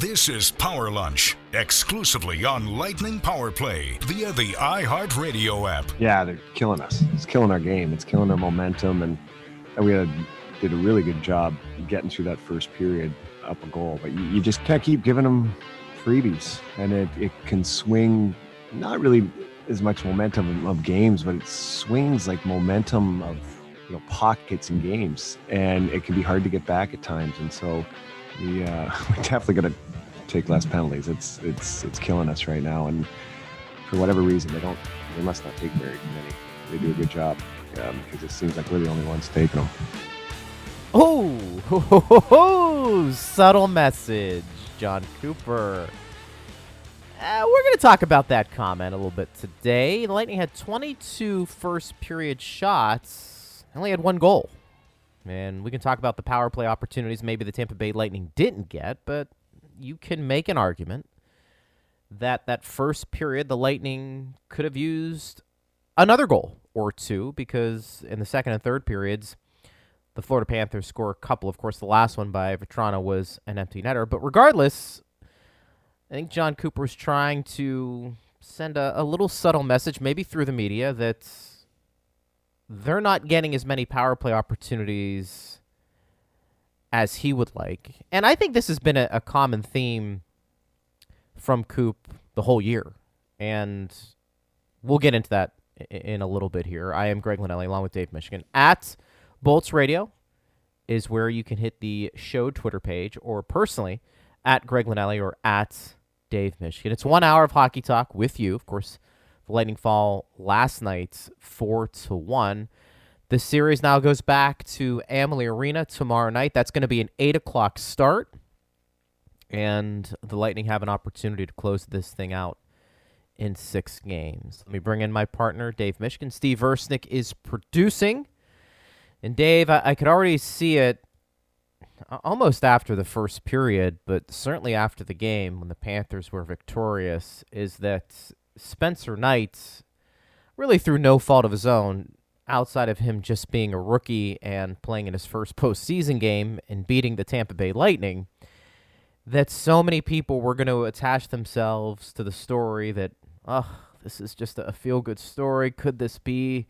This is Power Lunch, exclusively on Lightning Power Play via the iHeartRadio app. Yeah, they're killing us. It's killing our game. It's killing our momentum, and, and we had, did a really good job getting through that first period up a goal. But you, you just can't keep giving them freebies, and it, it can swing not really as much momentum of games, but it swings like momentum of you know pockets in games, and it can be hard to get back at times. And so we uh, we definitely going to take less penalties. It's it's it's killing us right now, and for whatever reason, they don't they must not take very many. They do a good job um, because it seems like we're the only ones taking them. Oh, ho, ho, ho, ho, subtle message, Jon Cooper. Uh, we're going to talk about that comment a little bit today. The Lightning had 22 first period shots, only had one goal. And we can talk about the power play opportunities maybe the Tampa Bay Lightning didn't get, but you can make an argument that that first period the Lightning could have used another goal or two because in the second and third periods the Florida Panthers score a couple. Of course, the last one by Vatrano was an empty netter, but regardless, I think Jon Cooper is trying to send a, a little subtle message, maybe through the media, that they're not getting as many power play opportunities as he would like. And I think this has been a, a common theme from Coop the whole year. And we'll get into that in a little bit here. I am Greg Linelli along with Dave Mishkin At Bolts Radio is where you can hit the show Twitter page or personally at Greg Linelli or at Dave Mishkin. It's one hour of hockey talk with you. Of course, Lightning fall last night, four to one. The series now goes back to Amalie Arena tomorrow night. That's going to be an eight o'clock start, and the Lightning have an opportunity to close this thing out in six games. Let me bring in my partner, Dave Mishkin. Steve Versnick is producing, and Dave, I, I could already see it almost after the first period, but certainly after the game when the Panthers were victorious, is that Spencer Knight, really through no fault of his own, outside of him just being a rookie and playing in his first postseason game and beating the Tampa Bay Lightning, that so many people were going to attach themselves to the story that, oh, this is just a feel good story. Could this be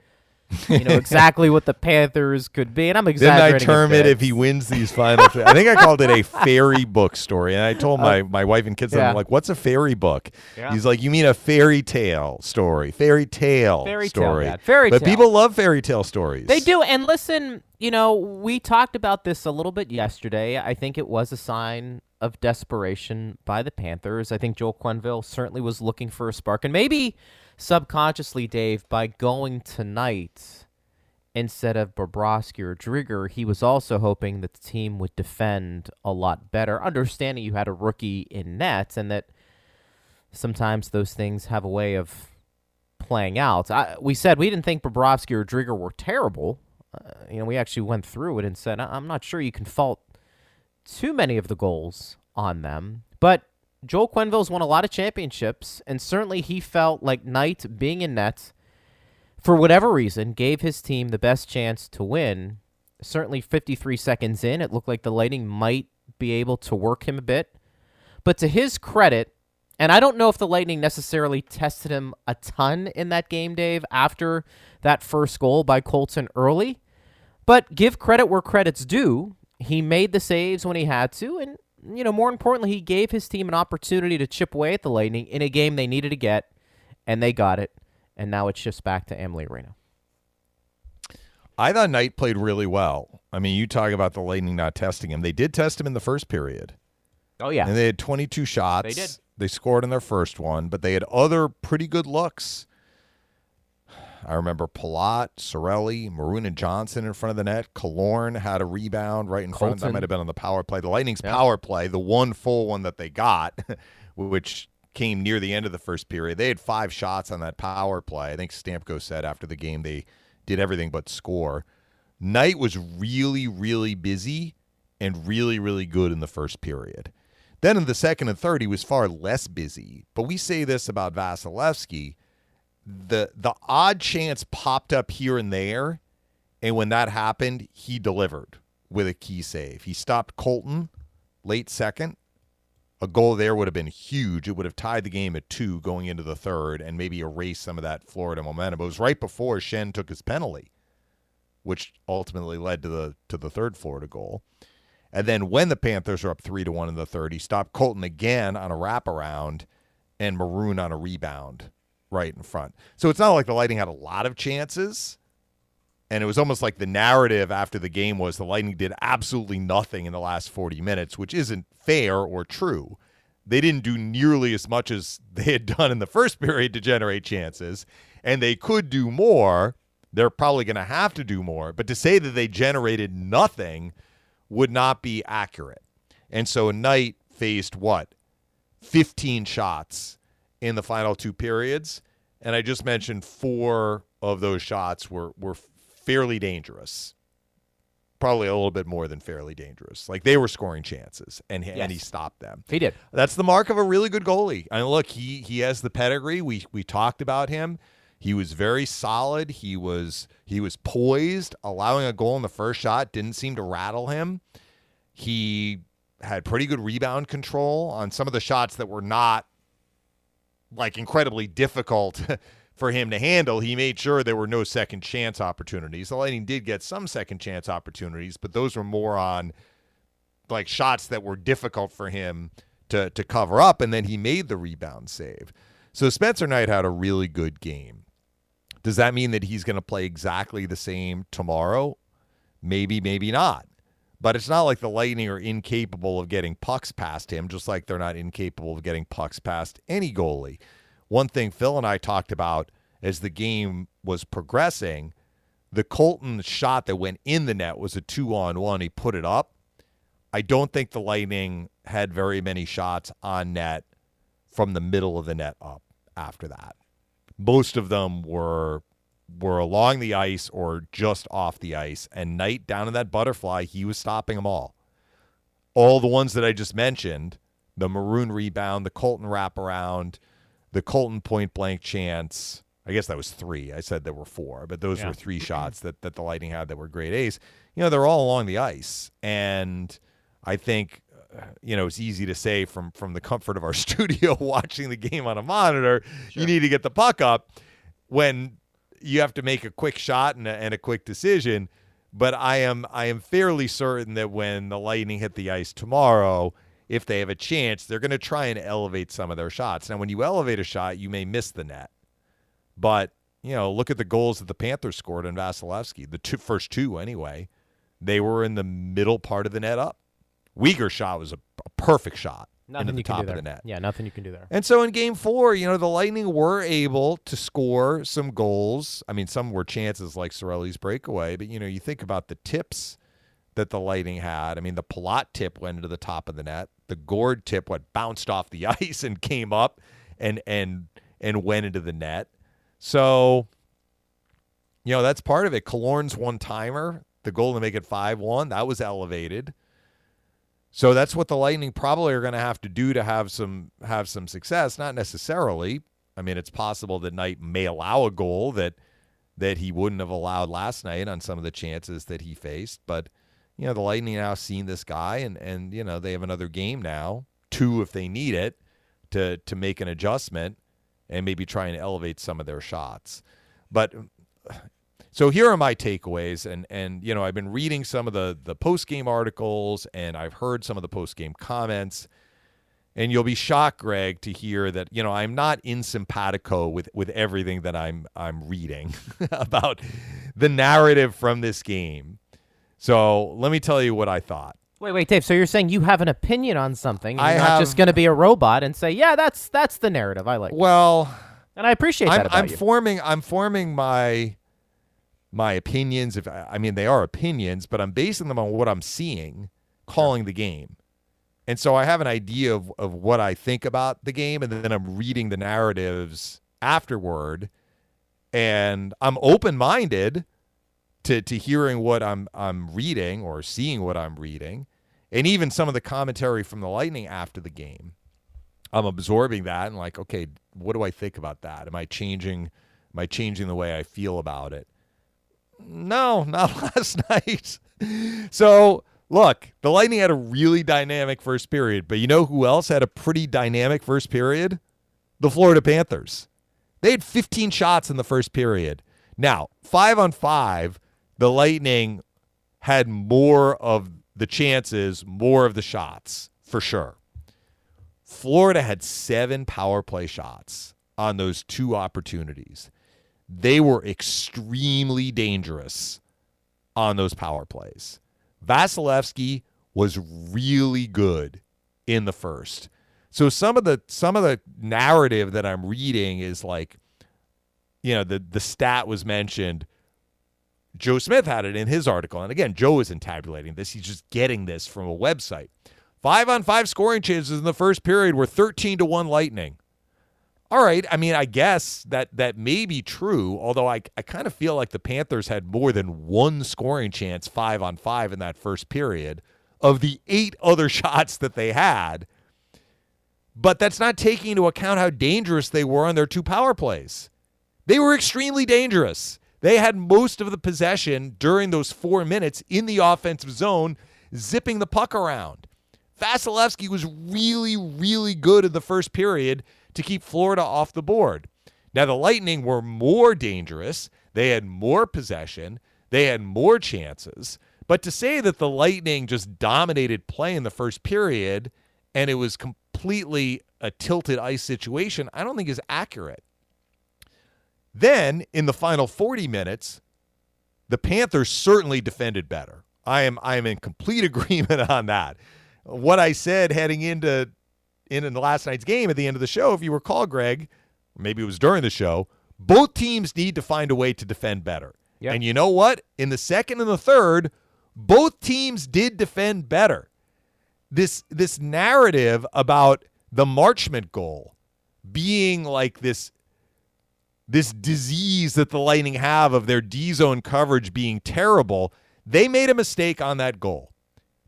you know exactly what the Panthers could be, and I'm exaggerating. Didn't I term it if he wins these final? I think I called it a fairy book story, and I told my, uh, my wife and kids, yeah. I'm like, "What's a fairy book?" Yeah. He's like, "You mean a fairy tale story? Fairy tale fairy story? Tale, fairy but people love fairy tale stories. They do, and listen, you know, we talked about this a little bit yesterday. I think it was a sign of desperation by the Panthers. I think Joel Quenneville certainly was looking for a spark, and maybe subconsciously, Dave, by going tonight instead of Bobrovsky or Driedger, he was also hoping that the team would defend a lot better, understanding you had a rookie in net and that sometimes those things have a way of playing out. I, we said we didn't think Bobrovsky or Driedger were terrible. Uh, you know, we actually went through it and said, I'm not sure you can fault too many of the goals on them. But Joel Quenneville's won a lot of championships, and certainly he felt like Knight being in net, for whatever reason, gave his team the best chance to win. Certainly 53 seconds in, it looked like the Lightning might be able to work him a bit. But to his credit, and I don't know if the Lightning necessarily tested him a ton in that game, Dave, after that first goal by Colton early. But give credit where credit's due. He made the saves when he had to, and you know, more importantly, he gave his team an opportunity to chip away at the Lightning in a game they needed to get, and they got it. And now it shifts back to Amalie Arena. I thought Knight played really well. I mean, you talk about the Lightning not testing him. They did test him in the first period. Oh yeah, and they had 22 shots. They did. They scored in their first one, but they had other pretty good looks. I remember Palat, Cirelli, Maroon and Johnson in front of the net. Killorn had a rebound right in Colton. front of them. That might have been on the power play. The Lightning's yeah. power play, the one full one that they got, which came near the end of the first period. They had five shots on that power play. I think Stamkos said after the game they did everything but score. Knight was really, really busy and really, really good in the first period. Then in the second and third, he was far less busy. But we say this about Vasilevskiy the the odd chance popped up here and there, and when that happened, he delivered with a key save. He stopped Colton late second A goal there would have been huge. It would have tied the game at two going into the third and maybe erased some of that Florida momentum. It was right before Shen took his penalty, which ultimately led to the to the third Florida goal. And then when the Panthers are up three to one in the third, he stopped Colton again on a wraparound and Maroon on a rebound right in front. So it's not like the Lightning had a lot of chances. And it was almost like the narrative after the game was the Lightning did absolutely nothing in the last 40 minutes, which isn't fair or true. They didn't do nearly as much as they had done in the first period to generate chances, and they could do more. They're probably going to have to do more. But to say that they generated nothing would not be accurate. And so Knight faced what? 15 shots in the final two periods. And I just mentioned four of those shots were, were fairly dangerous. Probably a little bit more than fairly dangerous. Like they were scoring chances, and yes. and he stopped them. He did. That's the mark of a really good goalie. Mean, look, he he has the pedigree. We we talked about him. He was very solid. He was he was poised. Allowing a goal in the first shot didn't seem to rattle him. He had pretty good rebound control on some of the shots that were not like incredibly difficult for him to handle, he made sure there were no second chance opportunities. The Lightning did get some second chance opportunities, but those were more on like shots that were difficult for him to to cover up, and then he made the rebound save. So Spencer Knight had a really good game. Does that mean that he's going to play exactly the same tomorrow? Maybe, maybe not. But it's not like the Lightning are incapable of getting pucks past him, just like they're not incapable of getting pucks past any goalie one thing Phil and I talked about as the game was progressing, the Colton shot that went in the net was a two on one. He put it up. I don't think the Lightning had very many shots on net from the middle of the net up after that. Most of them were were along the ice or just off the ice. And Knight down in that butterfly, he was stopping them all. All the ones that I just mentioned, the Maroon rebound, the Colton wraparound, the Colton point blank chance. I guess that was three. I said there were four, but those yeah. were three shots that, that the Lightning had that were great A's. You know, they're all along the ice. And I think, uh, you know, it's easy to say from, from the comfort of our studio watching the game on a monitor, sure. you need to get the puck up when you have to make a quick shot and a, and a quick decision. But I am I am fairly certain that when the Lightning hit the ice tomorrow – if they have a chance, they're going to try and elevate some of their shots. Now, when you elevate a shot, you may miss the net. But, you know, look at the goals that the Panthers scored in Vasilevskiy. the two, first two anyway. They were in the middle part of the net up. Weegar's shot was a, a perfect shot. Nothing into the top of the net. Yeah, nothing you can do there. And so in game four, you know, the Lightning were able to score some goals. I mean, some were chances like Cirelli's breakaway, but, you know, you think about the tips that the Lightning had. I mean, the Palat tip went into the top of the net the Gourde tip what bounced off the ice and came up and and and went into the net. So, you know, that's part of it. Killorn's one timer, the goal to make it 5 1, that was elevated. So that's what the Lightning probably are going to have to do to have some have some success. Not necessarily. I mean, it's possible that Knight may allow a goal that that he wouldn't have allowed last night on some of the chances that he faced, but you know, the Lightning now seen this guy and and you know, they have another game now, two if they need it to to make an adjustment and maybe try and elevate some of their shots. But so here are my takeaways and and you know, I've been reading some of the the post-game articles and I've heard some of the post-game comments and you'll be shocked greg to hear that you know i'm not in simpatico with with everything that i'm i'm reading about the narrative from this game so let me tell you what I thought. Wait, wait, Dave. So you're saying you have an opinion on something? You're I not have, just going to be a robot and say, "Yeah, that's that's the narrative I like." Well, and I appreciate I'm, that about I'm you. forming. I'm forming my my opinions. If I mean they are opinions, but I'm basing them on what I'm seeing, calling the game, and so I have an idea of of what I think about the game, and then I'm reading the narratives afterward, and I'm open minded to to hearing what I'm I'm reading or seeing what I'm reading, and even some of the commentary from the Lightning after the game. I'm absorbing that and like, okay, what do I think about that? Am I changing? Am I changing the way I feel about it? No, not last night. so Look, the Lightning had a really dynamic first period, but you know who else had a pretty dynamic first period? The Florida Panthers. They had 15 shots in the first period. Now, five on five, the Lightning had more of the chances, more of the shots, for sure. Florida had seven power play shots on those two opportunities. They were extremely dangerous on those power plays. Vasilevskiy was really good in the first. So some of the some of the narrative that I'm reading is like, you know, the the stat was mentioned. Joe Smith had it in his article, and again, Joe isn't tabulating this; he's just getting this from a website. Five on five scoring chances in the first period were 13 to 1 Lightning. All right. I mean, I guess that that may be true, although I, I kind of feel like the Panthers had more than one scoring chance five on five in that first period of the eight other shots that they had. But that's not taking into account how dangerous they were on their two power plays. They were extremely dangerous. They had most of the possession during those four minutes in the offensive zone, zipping the puck around. Vasilevskiy was really, really good in the first period to keep Florida off the board. Now, the Lightning were more dangerous. They had more possession. They had more chances. But to say that the Lightning just dominated play in the first period and it was completely a tilted ice situation, I don't think is accurate. Then, in the final 40 minutes, the Panthers certainly defended better. I am I am in complete agreement on that. What I said heading into in, in the last night's game at the end of the show, if you recall, Greg, maybe it was during the show, both teams need to find a way to defend better. Yep. And you know what? In the second and the third, both teams did defend better. This this narrative about the Marchment goal being like this this disease that the Lightning have of their D zone coverage being terrible, they made a mistake on that goal.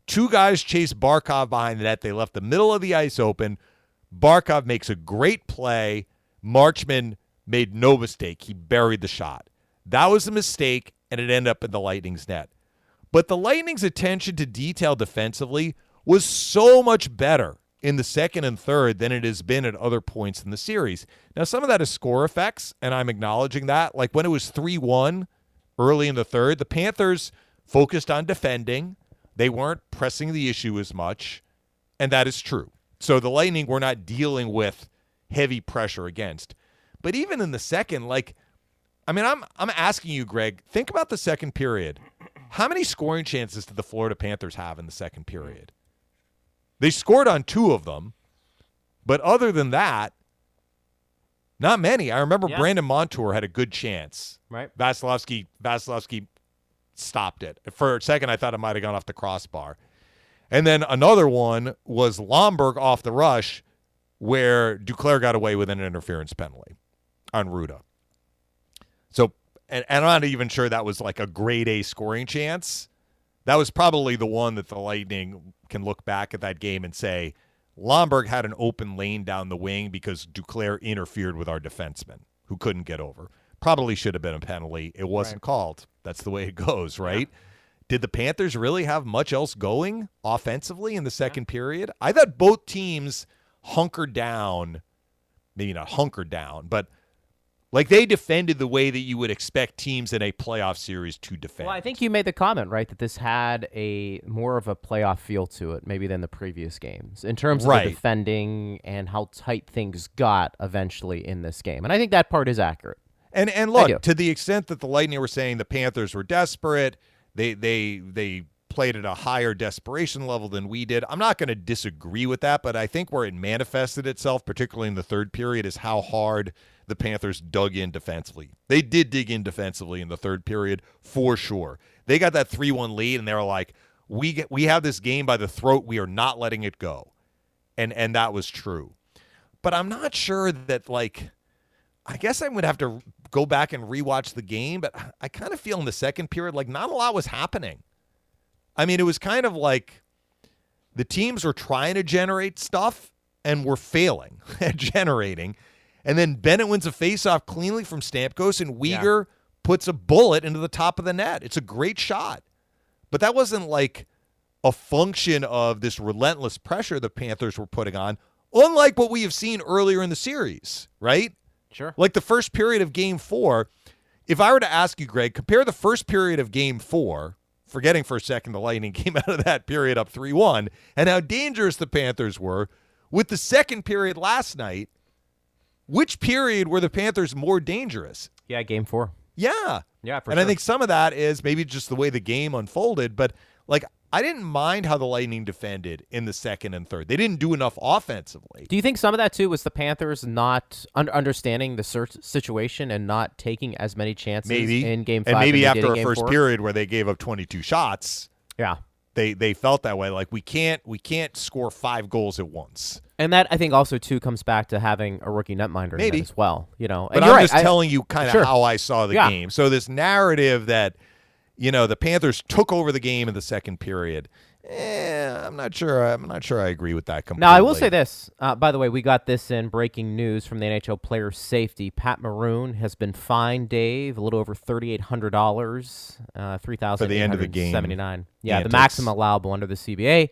Two guys chase Barkov behind the net. They left the middle of the ice open. Barkov makes a great play. Marchment made no mistake. He buried the shot. That was a mistake, and it ended up in the Lightning's net. But the Lightning's attention to detail defensively was so much better in the second and third than it has been at other points in the series. Now, some of that is score effects, and I'm acknowledging that. Like when it was 3 1 early in the third, the Panthers focused on defending. They weren't pressing the issue as much, and that is true. So the Lightning were not dealing with heavy pressure against. But even in the second, like, I mean, I'm I'm asking you, Greg. Think about the second period. How many scoring chances did the Florida Panthers have in the second period? They scored on two of them, but other than that, not many. I remember yeah. Brandon Montour had a good chance. Right. Vasilevskiy Vasilevskiy stopped it. For a second, I thought it might have gone off the crossbar. And then another one was Lomberg off the rush, where Duclair got away with an interference penalty on Rutta. So, and, and I'm not even sure that was like a grade A scoring chance. That was probably the one that the Lightning can look back at that game and say, Lomberg had an open lane down the wing because Duclair interfered with our defenseman who couldn't get over. Probably should have been a penalty. It wasn't right. called. That's the way it goes, right? Yeah. Did the Panthers really have much else going offensively in the second yeah. period? I thought both teams hunkered down, maybe not hunkered down, but like they defended the way that you would expect teams in a playoff series to defend. Well, I think you made the comment, right, that this had a more of a playoff feel to it maybe than the previous games in terms of right. the defending and how tight things got eventually in this game. And I think that part is accurate. And and look, to the extent that the Lightning were saying the Panthers were desperate, they they they played at a higher desperation level than we did. I'm not going to disagree with that, but I think where it manifested itself, particularly in the third period, is how hard the Panthers dug in defensively. They did dig in defensively in the third period for sure. They got that 3-1 lead and they were like, "We get we have this game by the throat. We are not letting it go." And and that was true. But I'm not sure that like I guess I would have to go back and rewatch the game, but I kind of feel in the second period like not a lot was happening. I mean, it was kind of like the teams were trying to generate stuff and were failing at generating. And then Bennett wins a faceoff cleanly from Stamkos, and Weegar yeah. puts a bullet into the top of the net. It's a great shot. But that wasn't like a function of this relentless pressure the Panthers were putting on, unlike what we have seen earlier in the series, right? Sure. Like the first period of game four. If I were to ask you, Greg, compare the first period of game four, forgetting for a second the Lightning came out of that period up 3 1, and how dangerous the Panthers were, with the second period last night. Which period were the Panthers more dangerous? Yeah, game four. Yeah. Yeah, for and sure. I think some of that is maybe just the way the game unfolded, but like I didn't mind how the Lightning defended in the second and third. They didn't do enough offensively. Do you think some of that too was the Panthers not un- understanding the search situation and not taking as many chances Maybe in game five? and maybe than they did after a first four? period where they gave up 22 shots, Yeah. they they felt that way. Like we can't we can't score five goals at once. And that I think also too comes back to having a rookie netminder Maybe. as well. You know, But and I'm right, just I- telling you kind of Sure. how I saw the Yeah. game. So this narrative that you know the Panthers took over the game in the second period. Eh, I'm not sure. I'm not sure. I agree with that completely. Now I will say this. Uh, by the way, we got this in breaking news from the NHL player safety. Pat Maroon has been fined, Dave, a little over thirty eight hundred dollars, uh, three thousand For the end of the game seventy nine. Yeah, antics. the maximum allowable under the CBA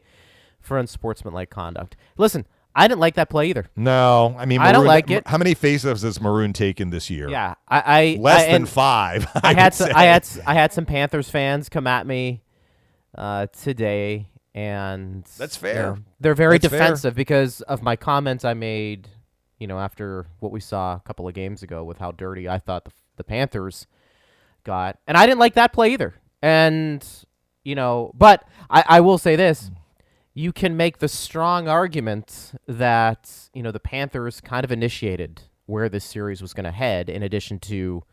for unsportsmanlike conduct. Listen, I didn't like that play either. No, I mean I don't like it. How many faceoffs has Maroon taken this year? Yeah, I, I less I, than five. I, I, had some, say. I had I had some Panthers fans come at me uh, today, and That's fair. they're very That's fair. defensive because of my comments I made. You know, after what we saw a couple of games ago with how dirty I thought the, the Panthers got, and I didn't like that play either. And you know, but I, I will say this. You can make the strong argument that, you know, the Panthers kind of initiated where this series was going to head in addition to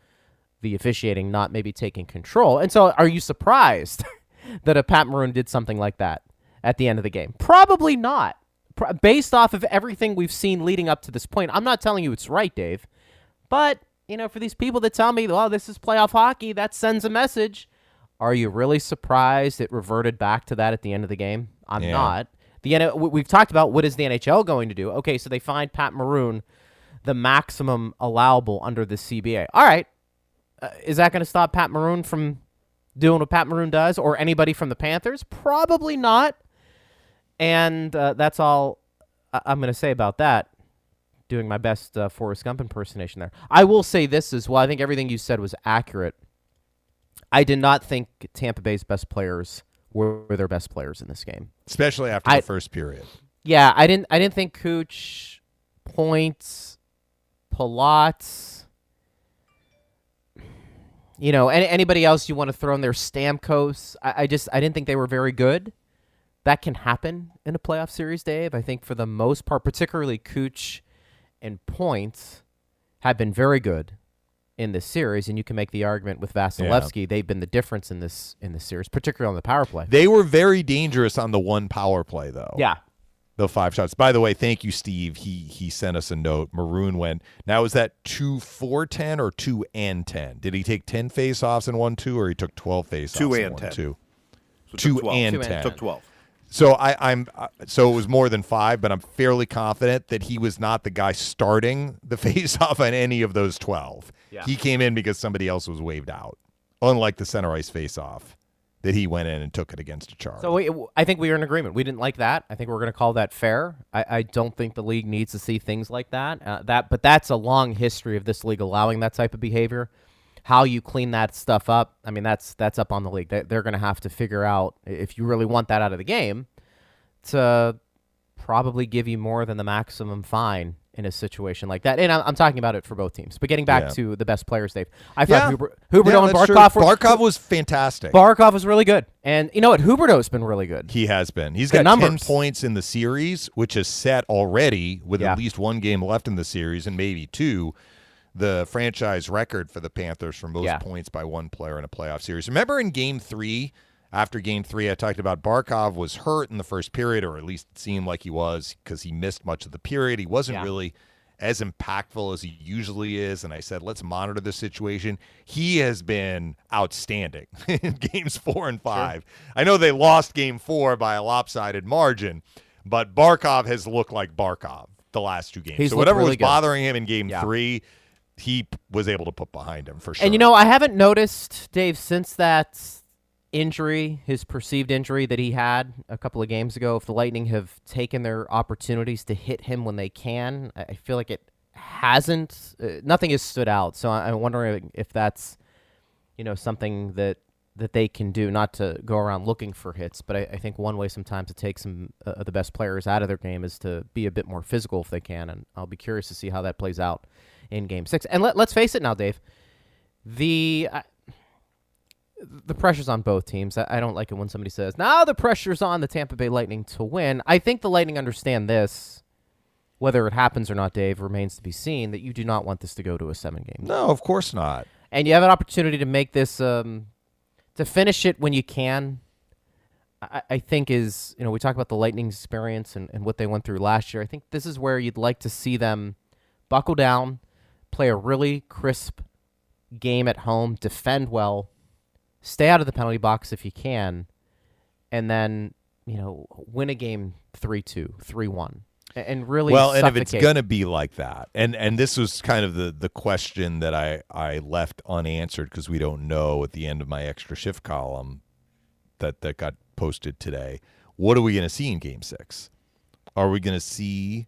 the officiating not maybe taking control. And so are you surprised that a Pat Maroon did something like that at the end of the game? Probably not. Based off of everything we've seen leading up to this point, I'm not telling you it's right, Dave. But, you know, for these people that tell me, well, this is playoff hockey, that sends a message. Are you really surprised it reverted back to that at the end of the game? I'm Yeah. not. The N- we- we've talked about what is the NHL going to do. Okay, so they fined Pat Maroon the maximum allowable under the CBA. All right, uh, is that going to stop Pat Maroon from doing what Pat Maroon does, or anybody from the Panthers? Probably not. And uh, that's all I- I'm going to say about that. Doing my best uh, Forrest Gump impersonation there. I will say this as well. I think everything you said was accurate. I did not think Tampa Bay's best players were their best players in this game. especially after I- the first period. Yeah, I didn't. I didn't think Cooch, Points, Palat, you know, any, anybody else you want to throw in there, Stamkos. I, I just I didn't think they were very good. That can happen in a playoff series, Dave. I think for the most part, particularly Cooch and Points, have been very good in this series, and you can make the argument with Vasilevskiy. They've been the difference in this in this series, particularly on the power play. They were very dangerous on the one power play, though. yeah, the five shots. By the way, thank you, Steve. He he sent us a note. Maroon went. Now is that two four ten or two and ten? Did he take ten face offs in one two, or he took twelve face offs Two in and one 10. two? So it Two took 12. and Two and 10. Took 12. So I, I'm uh, so it was more than five, but I'm fairly confident that he was not the guy starting the face off on any of those twelve. Yeah. He came in because somebody else was waved out. Unlike the center ice face off that he went in and took it against a charge. So we, I think we are in agreement. We didn't like that. I think we're going to call that fair. I, I don't think the league needs to see things like that. Uh, that, but that's a long history of this league allowing that type of behavior. How you clean that stuff up, I mean, that's that's up on the league. They, they're going to have to figure out if you really want that out of the game to probably give you more than the maximum fine in a situation like that. And I'm, I'm talking about it for both teams. But getting back Yeah. to the best players, Dave, I Yeah. thought Huber, Huberdeau Yeah, and. Barkov were Barkov was fantastic. Barkov was really good, and you know what? Huberdeau's been really good. He has been. He's The got 10 points in the series, which is set already with Yeah. at least one game left in the series and maybe two. The franchise record for the Panthers for most Yeah. points by one player in a playoff series. Remember in game three, after game three, I talked about Barkov was hurt in the first period, or at least it seemed like he was because he missed much of the period. He wasn't Yeah. really as impactful as he usually is. And I said, let's monitor the situation. He has been outstanding in games four and five. I know they lost game four by a lopsided margin, but Barkov has looked like Barkov the last two games. He's so whatever really was good. bothering him in game Yeah. three, he was able to put behind him for sure. And you know, I haven't noticed Dave since that injury, his perceived injury that he had a couple of games ago, if the Lightning have taken their opportunities to hit him when they can, I feel like it hasn't. Uh, nothing has stood out. So I'm wondering if that's, you know, something that that they can do, not to go around looking for hits, but I, I think one way sometimes to take some uh, of the best players out of their game is to be a bit more physical if they can, and I'll be curious to see how that plays out in Game Six. And let, let's face it now, Dave, the uh, the pressure's on both teams. I, I don't like it when somebody says, "Now the pressure's on the Tampa Bay Lightning to win." I think the Lightning understand this. Whether it happens or not, Dave, remains to be seen. That you do not want this to go to a seven game. No, of course not. And you have an opportunity to make this um, to finish it when you can. I, I think is you know we talk about the Lightning's experience and, and what they went through last year. I think this is where you'd like to see them buckle down, play a really crisp game at home, defend well, stay out of the penalty box if you can, and then you know win a game 3-2, 3-1 and really well and if it's gonna be like that and and this was kind of the the question that i i left unanswered because we don't know at the end of my extra shift column that that got posted today. What are we gonna see in game six? Are we gonna see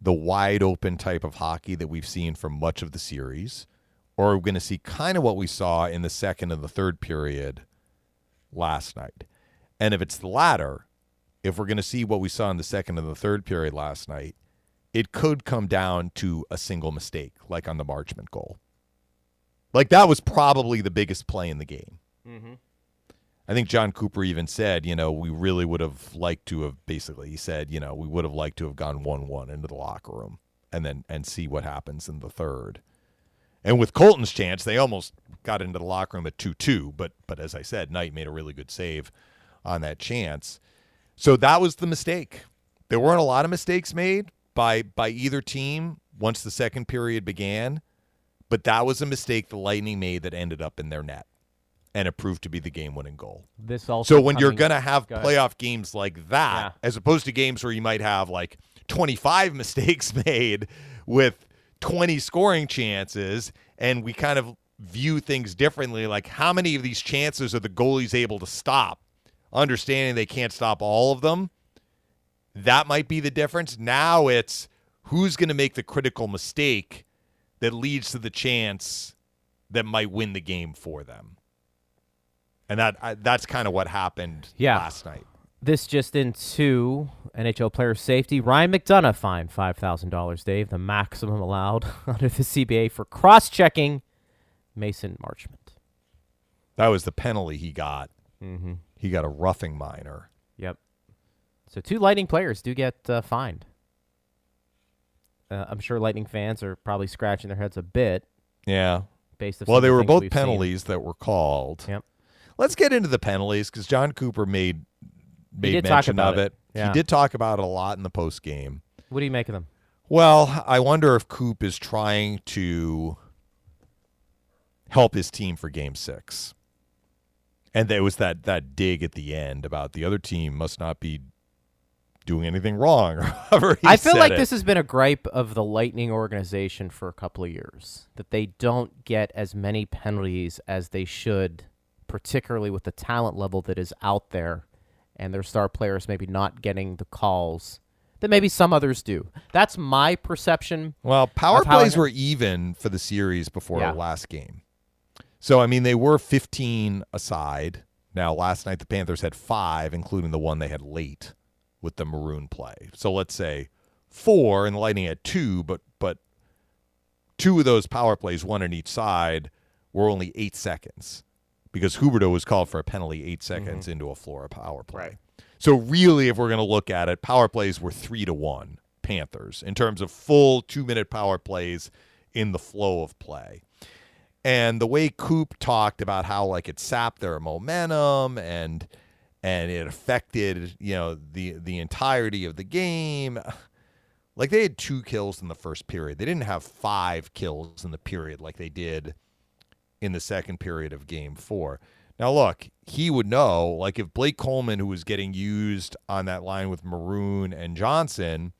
the wide open type of hockey that we've seen for much of the series or we're we going to see kind of what we saw in the second and the third period last night? And if it's the latter, if we're going to see what we saw in the second and the third period last night, it could come down to a single mistake, like on the Marchment goal. Like that was probably the biggest play in the game. Mm-hmm. I think Jon Cooper even said, you know, we really would have liked to have basically he said, you know, we would have liked to have gone one one into the locker room and then and see what happens in the third. And with Colton's chance, they almost got into the locker room at 2 2. But, but as I said, Knight made a really good save on that chance. So that was the mistake. There weren't a lot of mistakes made by, by either team once the second period began. But that was a mistake the Lightning made that ended up in their net. And it proved to be the game winning goal. This also so when you're going to have playoff games like that, yeah. as opposed to games where you might have like 25 mistakes made with 20 scoring chances and we kind of view things differently like how many of these chances are the goalies able to stop understanding they can't stop all of them that might be the difference now it's who's going to make the critical mistake that leads to the chance that might win the game for them and that that's kind of what happened yeah. last night this just into NHL player safety. Ryan McDonagh fined $5,000, Dave, the maximum allowed under the CBA for cross checking Mason Marchment. That was the penalty he got. Mm-hmm. He got a roughing minor. Yep. So two Lightning players do get uh, fined. Uh, I'm sure Lightning fans are probably scratching their heads a bit. Yeah. Based well, they were both penalties seen. that were called. Yep. Let's get into the penalties because Jon Cooper made made mention of it. it. Yeah. He did talk about it a lot in the post game. What do you make of them? Well, I wonder if Coop is trying to help his team for game six. And there was that that dig at the end about the other team must not be doing anything wrong or I feel like it. this has been a gripe of the Lightning organization for a couple of years that they don't get as many penalties as they should, particularly with the talent level that is out there and their star players maybe not getting the calls that maybe some others do. That's my perception. Well, power plays were even for the series before yeah. last game. So, I mean, they were 15 aside. Now, last night the Panthers had five, including the one they had late with the Maroon play. So let's say four, and the Lightning had two, but but two of those power plays, one on each side, were only eight seconds because Huberdeau was called for a penalty eight seconds mm-hmm. into a Flora power play. Right. So really, if we're going to look at it, power plays were three to one Panthers in terms of full two minute power plays in the flow of play. And the way Coop talked about how like it sapped their momentum and and it affected you know the the entirety of the game. Like they had two kills in the first period. They didn't have five kills in the period like they did in the second period of game four. Now, look, he would know, like if Blake Coleman, who was getting used on that line with Maroon and Johnson,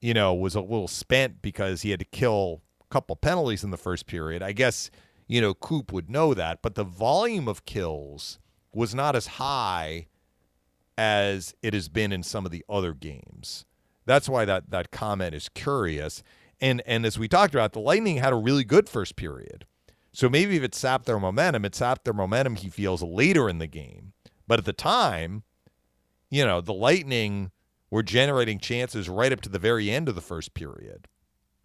you know, was a little spent because he had to kill a couple penalties in the first period, I guess, you know, Coop would know that. But the volume of kills was not as high as it has been in some of the other games. That's why that that comment is curious. And and as we talked about, the Lightning had a really good first period. So maybe if it sapped their momentum, it sapped their momentum he feels later in the game. But at the time, you know, the Lightning were generating chances right up to the very end of the first period.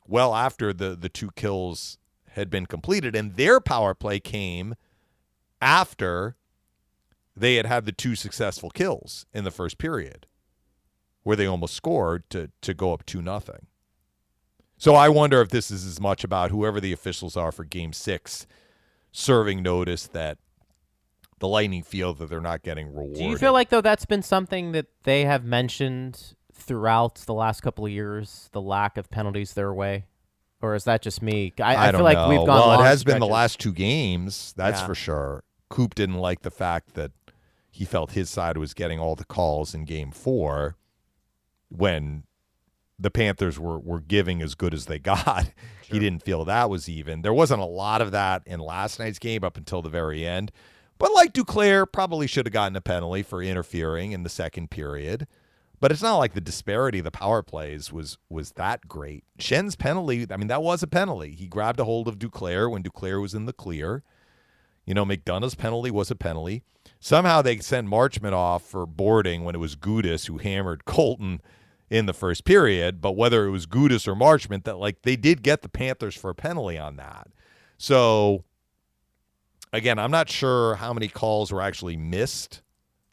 Well after the the two kills had been completed and their power play came after they had had the two successful kills in the first period where they almost scored to to go up 2 nothing. So I wonder if this is as much about whoever the officials are for game 6 serving notice that the Lightning feel that they're not getting rewarded. Do you feel like though that's been something that they have mentioned throughout the last couple of years, the lack of penalties their way? Or is that just me? I, I, I feel like know. we've gone. Well, it has been the last two games, that's Yeah. for sure. Coop didn't like the fact that he felt his side was getting all the calls in game four when the Panthers were, were giving as good as they got. He didn't feel that was even. There wasn't a lot of that in last night's game up until the very end. But like Duclair probably should have gotten a penalty for interfering in the second period. But it's not like the disparity of the power plays was was that great. Shen's penalty, I mean, that was a penalty. He grabbed a hold of Duclair when Duclair was in the clear. You know, McDonagh's penalty was a penalty. Somehow they sent Marchment off for boarding when it was Gudas who hammered Colton in the first period. But whether it was Gudas or Marchment, that like they did get the Panthers for a penalty on that. So again, I'm not sure how many calls were actually missed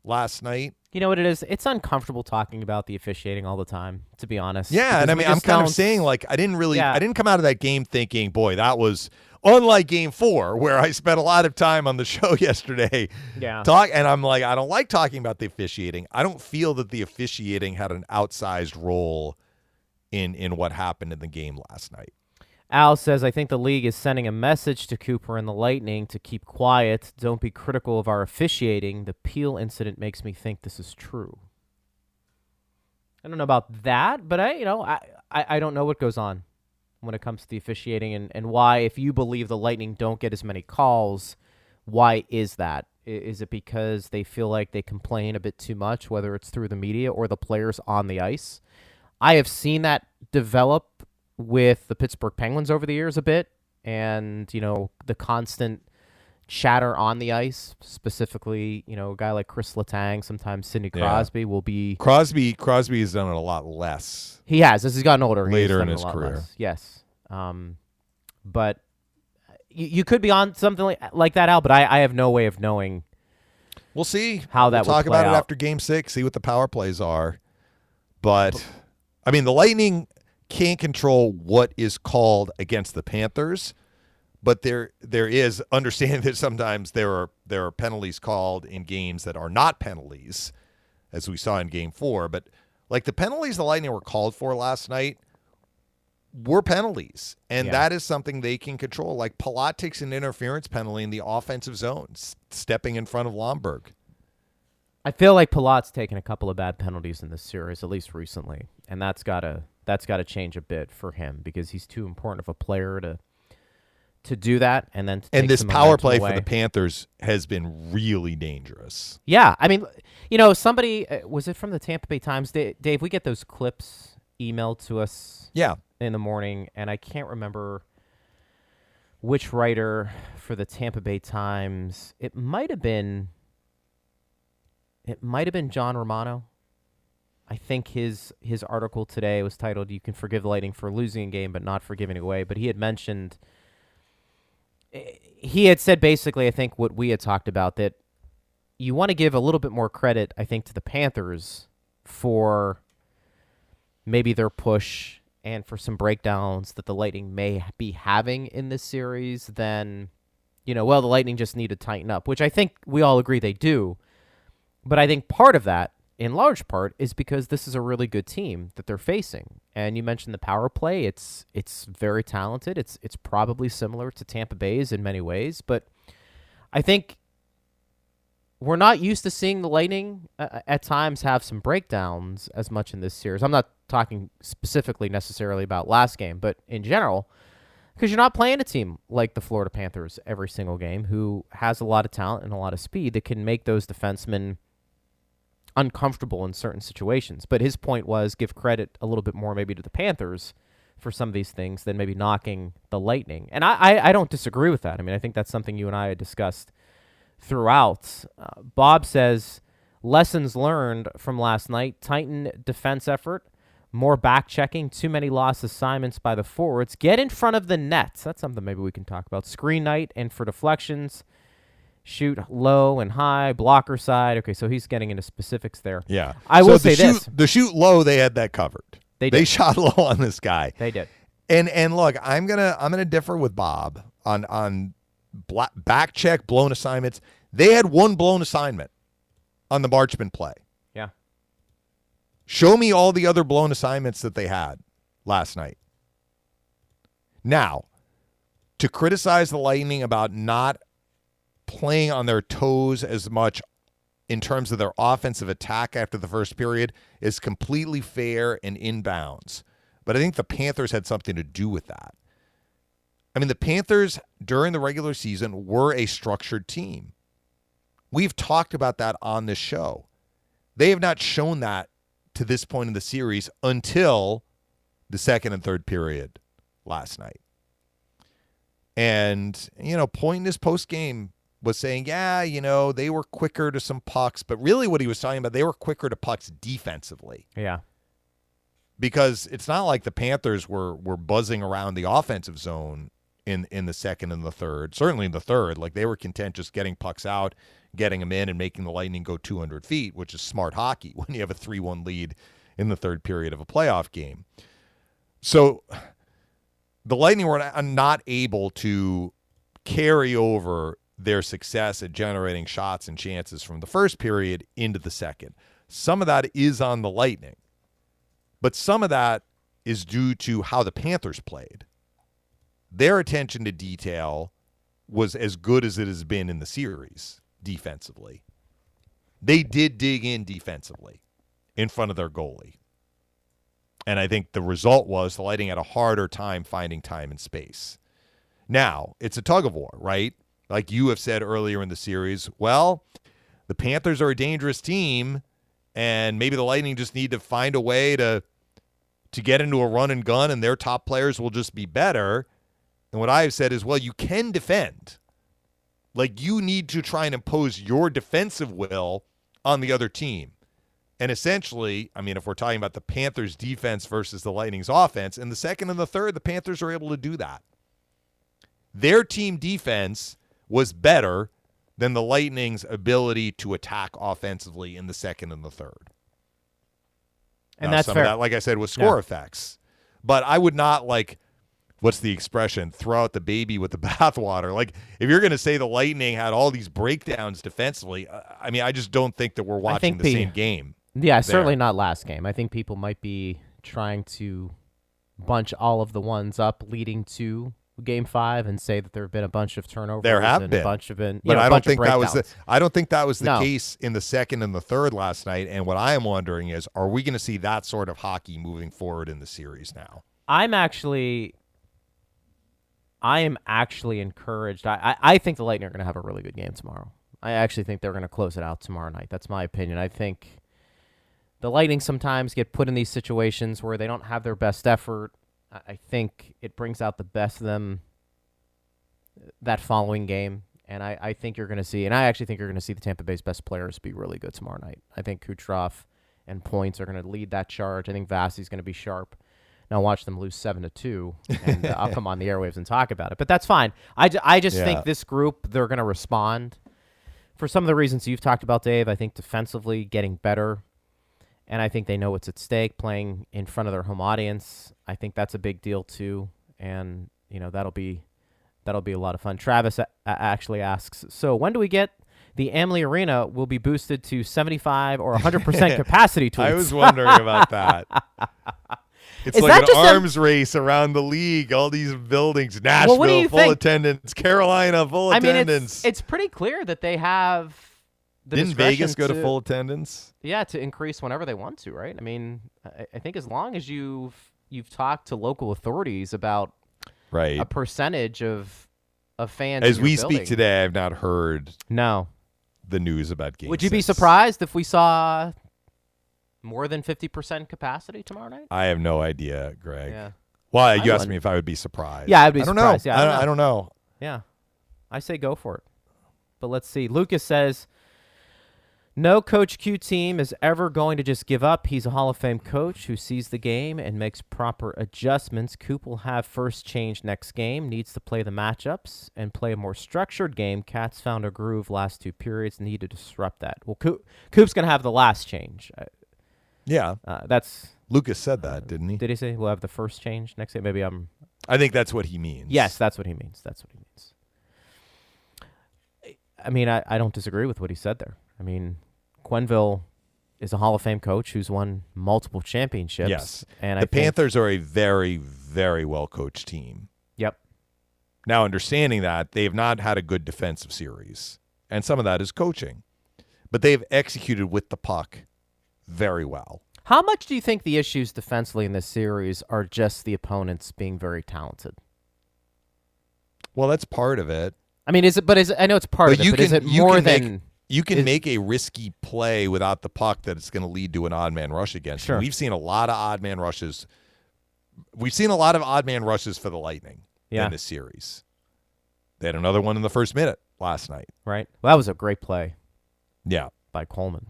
last night. You know what it is? It's uncomfortable talking about the officiating all the time. To be honest. Yeah, and I mean, I'm kind of saying like I didn't really, Yeah. I didn't come out of that game thinking, boy, that was unlike Game Four, where I spent a lot of time on the show yesterday. Yeah. talk, and I'm like, I don't like talking about the officiating. I don't feel that the officiating had an outsized role in in what happened in the game last night. Al says, I think the league is sending a message to Cooper and the Lightning to keep quiet. Don't be critical of our officiating. The Peel incident makes me think this is true. I don't know about that, but I, you know, I, I, I don't know what goes on when it comes to the officiating and, and why, if you believe the Lightning don't get as many calls, why is that? Is it because they feel like they complain a bit too much, whether it's through the media or the players on the ice? I have seen that develop with the Pittsburgh Penguins over the years a bit, and you know the constant chatter on the ice, specifically, you know, a guy like Chris Letang, sometimes Sidney Yeah. Crosby will be. Crosby Crosby has done it a lot less. He has as he's gotten older. Later in done it a his career. less. Yes, um, but you, you could be on something like, like that, Al. But I, I have no way of knowing. We'll see How that we'll talk about it after Game Six. See what the power plays are. But I mean, the Lightning can't control what is called against the Panthers, but there there is understanding that sometimes there are there are penalties called in games that are not penalties, as we saw in Game Four. But like the penalties the Lightning were called for last night were penalties, and Yeah. that is something they can control. Like Palat takes an interference penalty in the offensive zone, s- stepping in front of Lomberg. I feel like Palat's taken a couple of bad penalties in this series, at least recently, and that's gotta that's gotta change a bit for him because he's too important of a player to to do that, and then to And this power play away. for the Panthers has been really dangerous. Yeah, I mean, you know, somebody uh, was it from the Tampa Bay Times? Dave, we get those clips emailed to us Yeah. in the morning, and I can't remember which writer for the Tampa Bay Times. It might have been. It might have been John Romano. I think his his article today was titled "You can forgive the Lightning for losing a game, but not for giving it away." But he had mentioned. He had said basically, I think what we had talked about that you want to give a little bit more credit, I think, to the Panthers for maybe their push and for some breakdowns that the Lightning may be having in this series than, you know, well, the Lightning just need to tighten up, which I think we all agree they do. But I think part of that, in large part, is because this is a really good team that they're facing. And you mentioned the power play; it's it's very talented. It's it's probably similar to Tampa Bay's in many ways, but I think we're not used to seeing the Lightning uh, at times have some breakdowns as much in this series. I'm not talking specifically necessarily about last game, but in general, because you're not playing a team like the Florida Panthers every single game, who has a lot of talent and a lot of speed that can make those defensemen uncomfortable in certain situations. But his point was give credit a little bit more maybe to the Panthers for some of these things than maybe knocking the Lightning. And I, I, I don't disagree with that. I mean, I think that's something you and I had discussed throughout. Uh, Bob says lessons learned from last Knight Titan defense effort more back checking, too many lost assignments by the forwards. Get in front of the nets. That's something maybe we can talk about. Screen night and for deflections. Shoot low and high, blocker side. Okay, so he's getting into specifics there. Yeah. I so will say shoot, this. The shoot low, they had that covered. They They shot low on this guy. They did. And and look, I'm gonna I'm gonna differ with Bob on on bla- back check blown assignments. They had one blown assignment on the Marchment play. Yeah. Show me all the other blown assignments that they had last night. Now, to criticize the Lightning about not playing on their toes as much in terms of their offensive attack after the first period is completely fair and inbounds. But I think the Panthers had something to do with that. I mean, the Panthers during the regular season were a structured team. We've talked about that on this show. They have not shown that to this point in the series until the second and third period last night. And, you know, Point in post game was saying, yeah, you know, they were quicker to some pucks, but really what he was talking about, they were quicker to pucks defensively Yeah. because it's not like the Panthers were were buzzing around the offensive zone in in the second and the third. Certainly in the third, like they were content just getting pucks out, getting them in, and making the Lightning go 200 feet, which is smart hockey when you have a three-one lead in the third period of a playoff game. So the Lightning were not able to carry over their success at generating shots and chances from the first period into the second. Some of that is on the Lightning. But some of that is due to how the Panthers played. Their attention to detail was as good as it has been in the series defensively. They did dig in defensively in front of their goalie. And I think the result was the Lightning had a harder time finding time and space. Now, it's a tug of war, right? Like you have said earlier in the series, well, the Panthers are a dangerous team and maybe the Lightning just need to find a way to to get into a run and gun and their top players will just be better. And what I have said is, well, you can defend. Like you need to try and impose your defensive will on the other team. And essentially, I mean, if we're talking about the Panthers defense versus the Lightning's offense, in the second and the third, the Panthers are able to do that. Their team defense was better than the Lightning's ability to attack offensively in the second and the third. And Now, that's some fair. of that, like I said, was score Yeah. effects. But I would not like what's the expression? Throw out the baby with the bathwater. Like if you're going to say the Lightning had all these breakdowns defensively, uh, I mean, I just don't think that we're watching the the- same game. Yeah, certainly not last game. I think people might be trying to bunch all of the ones up leading to game five and say that there have been a bunch of turnovers. There have and been. a bunch of been. But know, I don't think that was the. I don't think that was the No. case in the second and the third last night. And what I am wondering is, are we going to see that sort of hockey moving forward in the series now? I'm actually, I am actually encouraged. I, I, I think the Lightning are going to have a really good game tomorrow. I actually think they're going to close it out tomorrow night. That's my opinion. I think the Lightning sometimes get put in these situations where they don't have their best effort. I, I think it brings out the best of them that following game. And I, I think you're going to see, and I actually think you're going to see the Tampa Bay's best players be really good tomorrow night. I think Kucherov and Points are going to lead that charge. I think Vasi's going to be sharp. Now watch them lose seven to two, and uh, I'll come on the airwaves and talk about it. But that's fine. I, ju- I just Yeah. think this group they're going to respond for some of the reasons you've talked about, Dave. I think defensively getting better, and I think they know what's at stake. Playing in front of their home audience, I think that's a big deal too. And you know that'll be that'll be a lot of fun. Travis a- actually asks, so when do we get? The Amalie Arena will be boosted to 75 or 100% capacity. Tweets. I was wondering about that. It's Is like an just a- arms race around the league. All these buildings, Nashville you full think? attendance, Carolina full I mean, attendance. it's, it's pretty clear that they have. Didn't Vegas go to full attendance? Yeah, to increase whenever they want to, right? I mean, I, I think as long as you've you've talked to local authorities about right. a percentage of of fans. As we building. speak today, I've not heard No. the news about game. Would you be surprised if we saw more than fifty percent capacity tomorrow night? I have no idea, Greg. Yeah. Well, I you asked me if I would be surprised. Yeah, I'd be I don't surprised. Know. Yeah, I I, don't know. I don't know. Yeah. I say go for it. But let's see. Lucas says no coach Q team is ever going to just give up. He's a Hall of Fame coach who sees the game and makes proper adjustments. Coop will have first change next game, needs to play the matchups and play a more structured game. Cats found a groove last two periods, need to disrupt that. Well, Coop, Coop's going to have the last change. Uh, Yeah, Uh, that's Lucas said that, didn't he? did he say we'll have the first change next game? Maybe I'm I think that's what he means. Yes, that's what he means. That's what he means. I- I mean, I, I don't disagree with what he said there. I mean, Quenneville is a Hall of Fame coach who's won multiple championships. Yes. and the I think- Panthers are a very, very well coached team. Yep. Now, understanding that, they have not had a good defensive series, and some of that is coaching, but they have executed with the puck very well. How much do you think the issues defensively in this series are just the opponents being very talented? Well, that's part of it. I mean, is it? But is it, I know it's part But of it. you But is can- it you more can make- than? You can make a risky play without the puck that it's going to lead to an odd man rush against. you. Sure. We've seen a lot of odd man rushes. We've seen a lot of odd man rushes for the Lightning Yeah. in this series. They had another one in the first minute last night. right. Well, that was a great play Yeah. by Coleman.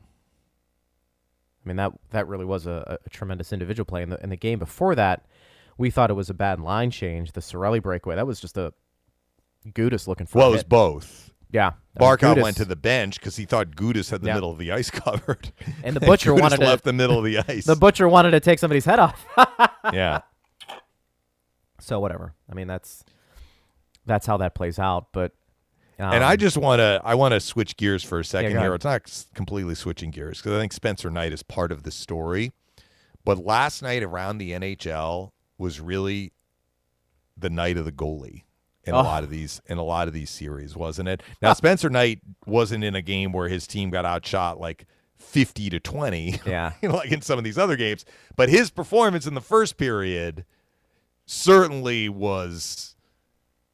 I mean that that really was a, a tremendous individual play. In the in the game before that, we thought it was a bad line change. The Cirelli breakaway that was just a Gudas looking for. Well, it was both. Yeah. I Barkov went to the bench because he thought Gudas had the Yeah. middle of the ice covered. And the butcher Gudas wanted to- left the middle of the ice. the butcher wanted to take somebody's head off. yeah. so whatever. I mean that's that's how that plays out. But um, and I just want to I want to switch gears for a second go here. It's not completely switching gears because I think Spencer Knight is part of the story. But last night around the NHL was really the night of the goalie in Oh. a lot of these in a lot of these series, wasn't it? Now Spencer Knight wasn't in a game where his team got outshot like 50 to 20 yeah. like in some of these other games, but his performance in the first period certainly was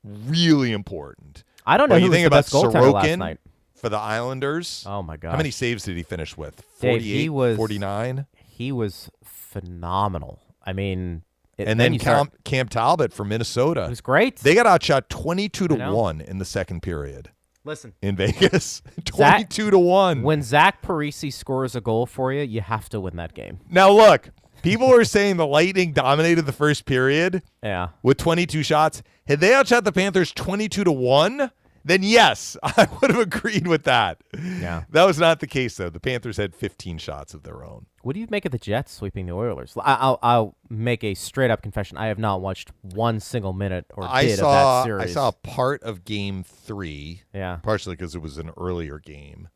really important. I don't know Well, who you think the about Sorokin night. for the Islanders. Oh my god. How many saves did he finish with? Dave, he was- 49? He was phenomenal. I mean, it, And then you start- Cam, Cam Talbot from Minnesota. it was great. They got outshot 22 to 1 in the second period Listen, in Vegas. 22 to 1. when Zach Parise scores a goal for you, you have to win that game. Now look, people are saying the Lightning dominated the first period Yeah. with 22 shots. Had they outshot the Panthers 22 to 1, then yes, I would have agreed with that. Yeah. That was not the case though. The Panthers had 15 shots of their own. What do you make of the Jets sweeping the Oilers? I, I'll, I'll make a straight up confession. I have not watched one single minute or I did saw of that series. I saw part of game 3 Yeah. partially because it was an earlier game,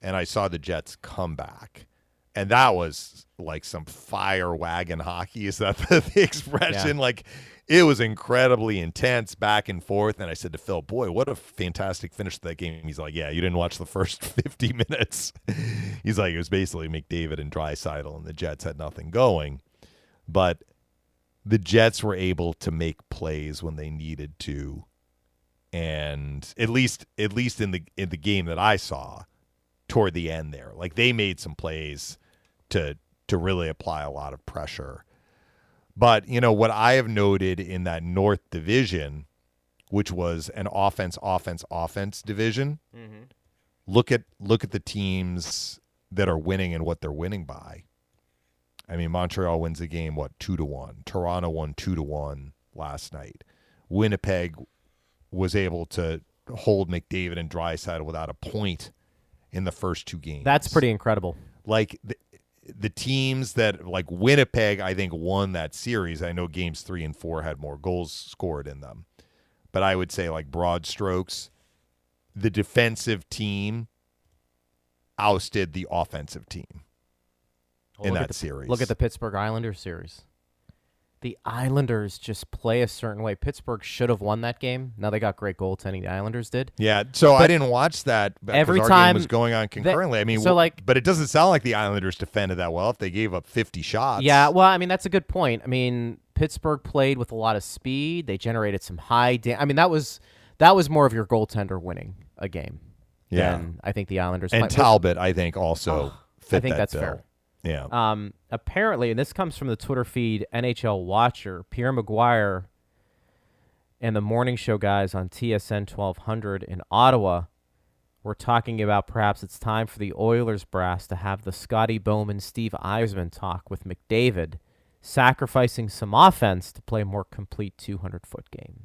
and I saw the Jets come back, and that was like some fire wagon hockey. Is that the, the expression? Like it was incredibly intense, back and forth. And I said to Phil, "Boy, what a fantastic finish to that game." He's like, "Yeah, you didn't watch the first fifty minutes." He's like, "It was basically McDavid and Draisaitl, and the Jets had nothing going, but." The Jets were able to make plays when they needed to and at least at least in the in the game that I saw toward the end there like they made some plays to to really apply a lot of pressure but you know what I have noted in that North division which was an offense offense offense division mm-hmm. look at look at the teams that are winning and what they're winning by I mean Montreal wins the game what 2 to 1 Toronto won 2 to 1 last night Winnipeg was able to hold McDavid and Draisaitl without a point in the first two games. That's pretty incredible. like the, teams that like Winnipeg. I think won that series. I know games three and four had more goals scored in them, but I would say like broad strokes, the defensive team ousted the offensive team in that the, series. Look at the Pittsburgh Islanders series. The Islanders just play a certain way. Pittsburgh should have won that game. Now they got great goaltending. The Islanders did. Yeah, so I didn't watch that every our time game was going on concurrently. I mean, so, like- but it doesn't sound like the Islanders defended that well if they gave up 50 shots. Yeah, well, I mean that's a good point. I mean Pittsburgh played with a lot of speed. They generated some high. Da- I mean, that was that was more of your goaltender winning a game. Yeah. than I think the Islanders. And might- Talbot, I think, also ah, fit I think that that's bill. fair. Yeah. Um, apparently, and this comes from the Twitter feed NHL Watcher, Pierre McGuire and the morning show guys on TSN 1200 in Ottawa were talking about perhaps it's time for the Oilers brass to have the Scotty Bowman Steve Yzerman talk with McDavid, sacrificing some offense to play a more complete 200 foot game.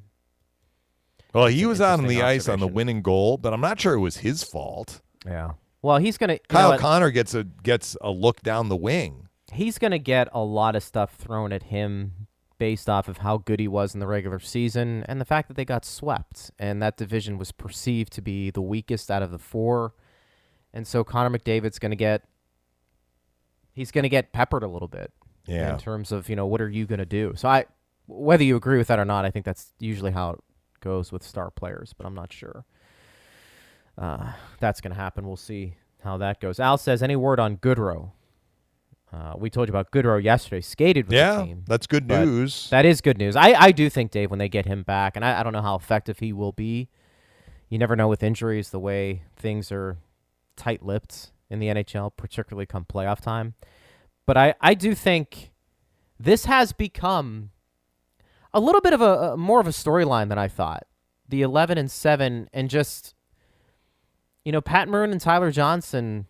well, he was out on the ice on the winning goal, but I'm not sure it was his fault. Yeah. Well, he's gonna you know Kyle? Connor gets a gets a look down the wing. he's going to get a lot of stuff thrown at him based off of how good he was in the regular season and the fact that they got swept and that division was perceived to be the weakest out of the four. And so Connor McDavid's going to get he's going to get peppered a little bit Yeah. in terms of, you know, what are you going to do? So I whether you agree with that or not, I think that's usually how it goes with star players, but I'm not sure. Uh, that's going to happen. We'll see how that goes. Al says, any word on Goodrow? Uh, we told you about Goodrow yesterday. Skated with the Yeah, team. that's good news. That is good news. I, I do think, Dave, when they get him back, and I, I don't know how effective he will be. You never know with injuries the way things are tight lipped in the NHL, particularly come playoff time. But I, I do think this has become a little bit of a, a more of a storyline than I thought. The 11 and 7 and just you know Pat Maroon and Tyler Johnson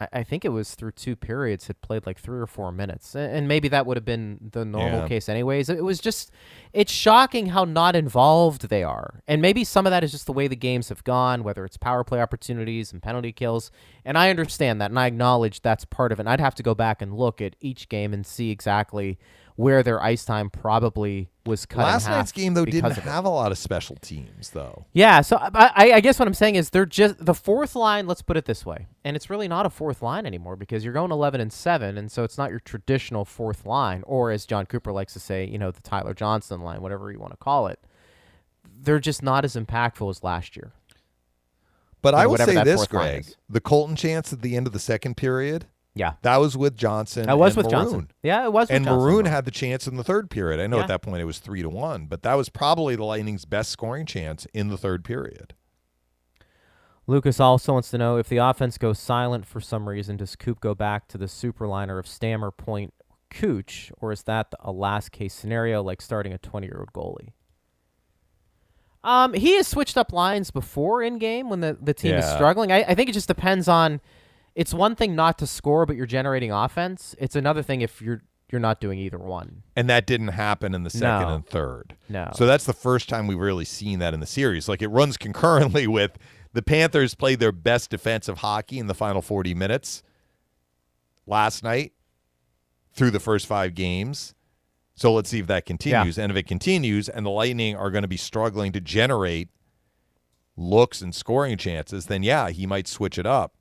I, I think it was through two periods had played like 3 or 4 minutes. A- And maybe that would have been the normal Yeah. case anyways. It was just it's shocking how not involved they are. And maybe some of that is just the way the games have gone, whether it's power play opportunities and penalty kills. And I understand that and I acknowledge that's part of it. And I'd have to go back and look at each game and see exactly where their ice time probably was cut in Last night's game though didn't it. have a lot of special teams though. Yeah, so I, I guess what I'm saying is they're just the fourth line. Let's put it this way, and it's really not a fourth line anymore because you're going 11 and seven, and so it's not your traditional fourth line, or as Jon Cooper likes to say, you know, the Tyler Johnson line, whatever you want to call it. They're just not as impactful as last year. But You I will say this, Greg. The Colton chance at the end of the second period, Yeah, that was with Johnson. that was with Maroon. Johnson. Yeah, it was. With And Johnson. Maroon had the chance in the third period. I know Yeah. at that point it was three to one, but that was probably the Lightning's best scoring chance in the third period. Lucas also wants to know if the offense goes silent for some reason, does Coop go back to the superliner of Stammer, Point, Cooch, or is that a last case scenario like starting a 20 year old goalie? Um, he has switched up lines before in game when the, the team is struggling. I, I think it just depends on. It's one thing not to score, but you're generating offense. It's another thing if you're you're not doing either one. And that didn't happen in the second No. and third. No. So that's the first time we've really seen that in the series. Like it runs concurrently with the Panthers played their best defensive hockey in the final 40 minutes last night through the first five games. So let's see if that continues. And if it continues and the Lightning are going to be struggling to generate looks and scoring chances, then yeah, he might switch it up.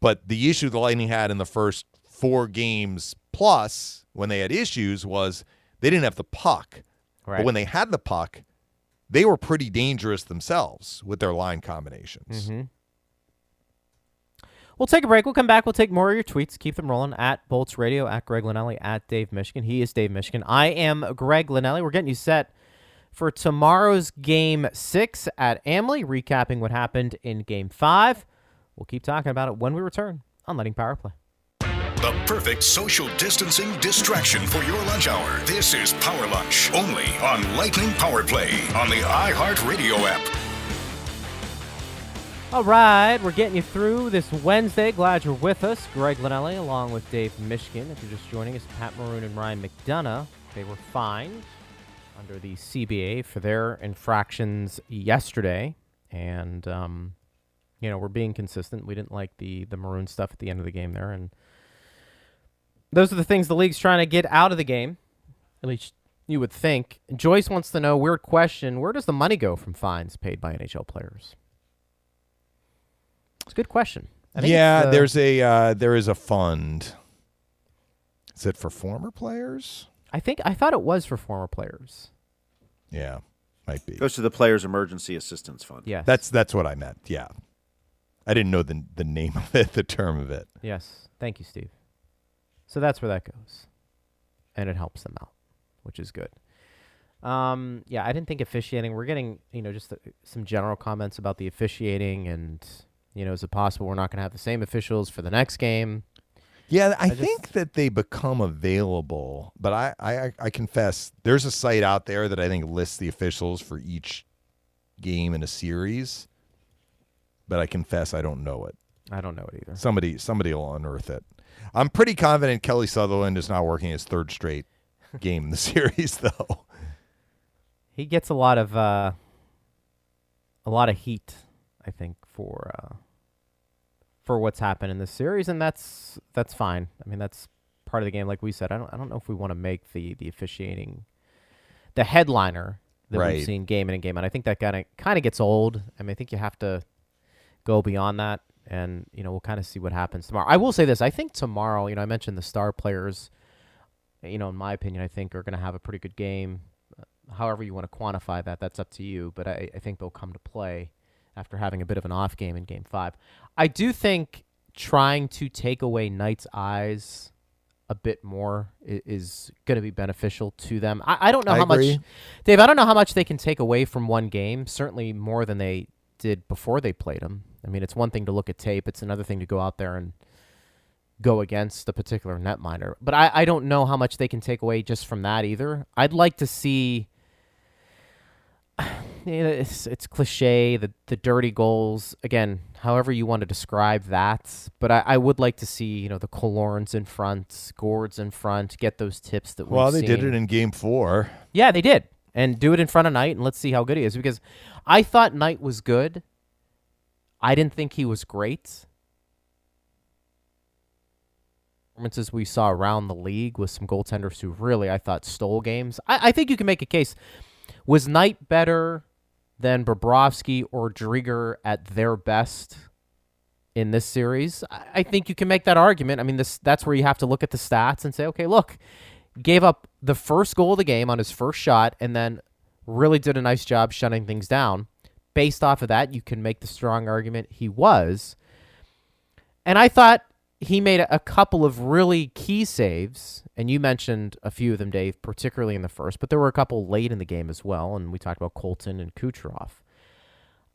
But the issue the Lightning had in the first four games plus when they had issues was they didn't have the puck. Right. But when they had the puck, they were pretty dangerous themselves with their line combinations. Mm-hmm. We'll take a break. We'll come back. We'll take more of your tweets. Keep them rolling at Bolts Radio, at Greg Linelli, at Dave Mishkin. He is Dave Mishkin. I am Greg Linelli. We're getting you set for tomorrow's game six at Amalie, recapping what happened in game five. We'll keep talking about it when we return on Lightning Power Play. The perfect social distancing distraction for your lunch hour. This is Power Lunch, only on Lightning Power Play on the iHeartRadio app. All right, we're getting you through this Wednesday. Glad you're with us. Greg Linelli along with Dave Mishkin. If you're just joining us, Pat Maroon and Ryan McDonagh. They were fined under the CBA for their infractions yesterday. And, um, you know, we're being consistent. We didn't like the, the Maroon stuff at the end of the game there. And those are the things the league's trying to get out of the game. At least you would think. Joyce wants to know weird question where does the money go from fines paid by NHL players? It's a good question. I think Yeah, it's, uh, there's a uh, there is a fund. Is it for former players? I think I thought it was for former players. Yeah, might be. Goes to the Players Emergency Assistance Fund. Yeah, That's that's what I meant. Yeah, I didn't know the the name of it, the term of it. yes. Thank you, Steve. So that's where that goes, and it helps them out. which is good. Um, yeah, I didn't think officiating. We're getting, you know, just uh, some general comments about the officiating, and you know, is it possible we're not going to have the same officials for the next game? Yeah, I, I think that they become available, but I, I, I confess there's a site out there that I think lists the officials for each game in a series, but I confess I don't know it. I don't know it either. Somebody somebody will unearth it. I'm pretty confident Kelly Sutherland is not working his third straight game in the series, though. He gets a lot of uh, a lot of heat, I think, for uh, for what's happened in this series, and that's that's fine. I mean, that's part of the game. Like we said, I don't I don't know if we want to make the the officiating the headliner that Right. we've seen game in and game out. I think that kind of kind of gets old. I mean, I think you have to go beyond that, and you know, we'll kind of see what happens tomorrow. I will say this: I think tomorrow, you know, I mentioned the star players. You know, in my opinion, I think are going to have a pretty good game. Uh, However, you want to quantify that, that's up to you. But I, I think they'll come to play after having a bit of an off game in Game Five. I do think trying to take away Knight's eyes a bit more is, is going to be beneficial to them. I, I don't know I how agree. much, Dave. I don't know how much they can take away from one game. Certainly more than they did before they played him. I mean, it's one thing to look at tape; it's another thing to go out there and go against a particular netminder. But I, I don't know how much they can take away just from that either. I'd like to see. It's it's cliche the the dirty goals again. However you want to describe that, but I, I would like to see you know the Colorns in front, Gourdes in front, get those tips that Well, they did it in game four. Yeah, they did. And do it in front of Knight and let's see how good he is because I thought Knight was good. I didn't think he was great. Performances we saw around the league with some goaltenders who really I thought stole games. I, I think you can make a case. Was Knight better than Bobrovsky or Driedger at their best in this series? I, I think you can make that argument. I mean, this that's where you have to look at the stats and say, okay, look, gave up the first goal of the game on his first shot and then really did a nice job shutting things down. Based off of that, you can make the strong argument he was. And I thought he made a, couple of really key saves, and you mentioned a few of them, Dave, particularly in the first, but there were a couple late in the game as well, and we talked about Colton and Kucherov.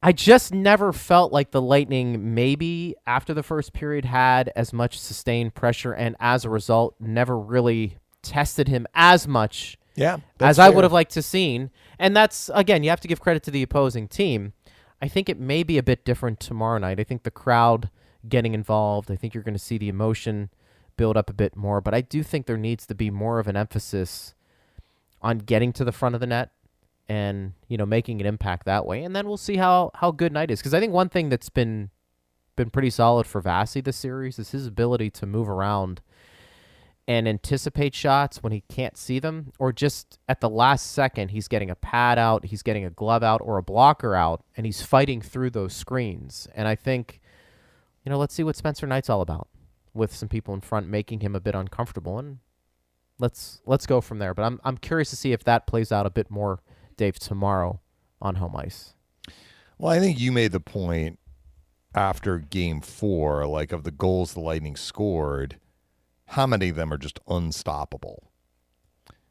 I just never felt like the Lightning, maybe after the first period, had as much sustained pressure, and as a result, never really tested him as much Yeah, as I would have liked to seen. And that's again, you have to give credit to the opposing team. I think it may be a bit different tomorrow Knight. I think the crowd getting involved. I think you're going to see the emotion build up a bit more. But I do think there needs to be more of an emphasis on getting to the front of the net and you know making an impact that way. And then we'll see how how good night is. Because I think one thing that's been been pretty solid for Vasi this series is his ability to move around and anticipate shots when he can't see them, or just at the last second, he's getting a pad out, he's getting a glove out, or a blocker out, and he's fighting through those screens. And I think, you know, let's see what Spencer Knight's all about with some people in front making him a bit uncomfortable, and let's let's go from there. But I'm I'm curious to see if that plays out a bit more, Dave, tomorrow on home ice. Well, I think you made the point after game four, like of the goals the Lightning scored, how many of them are just unstoppable?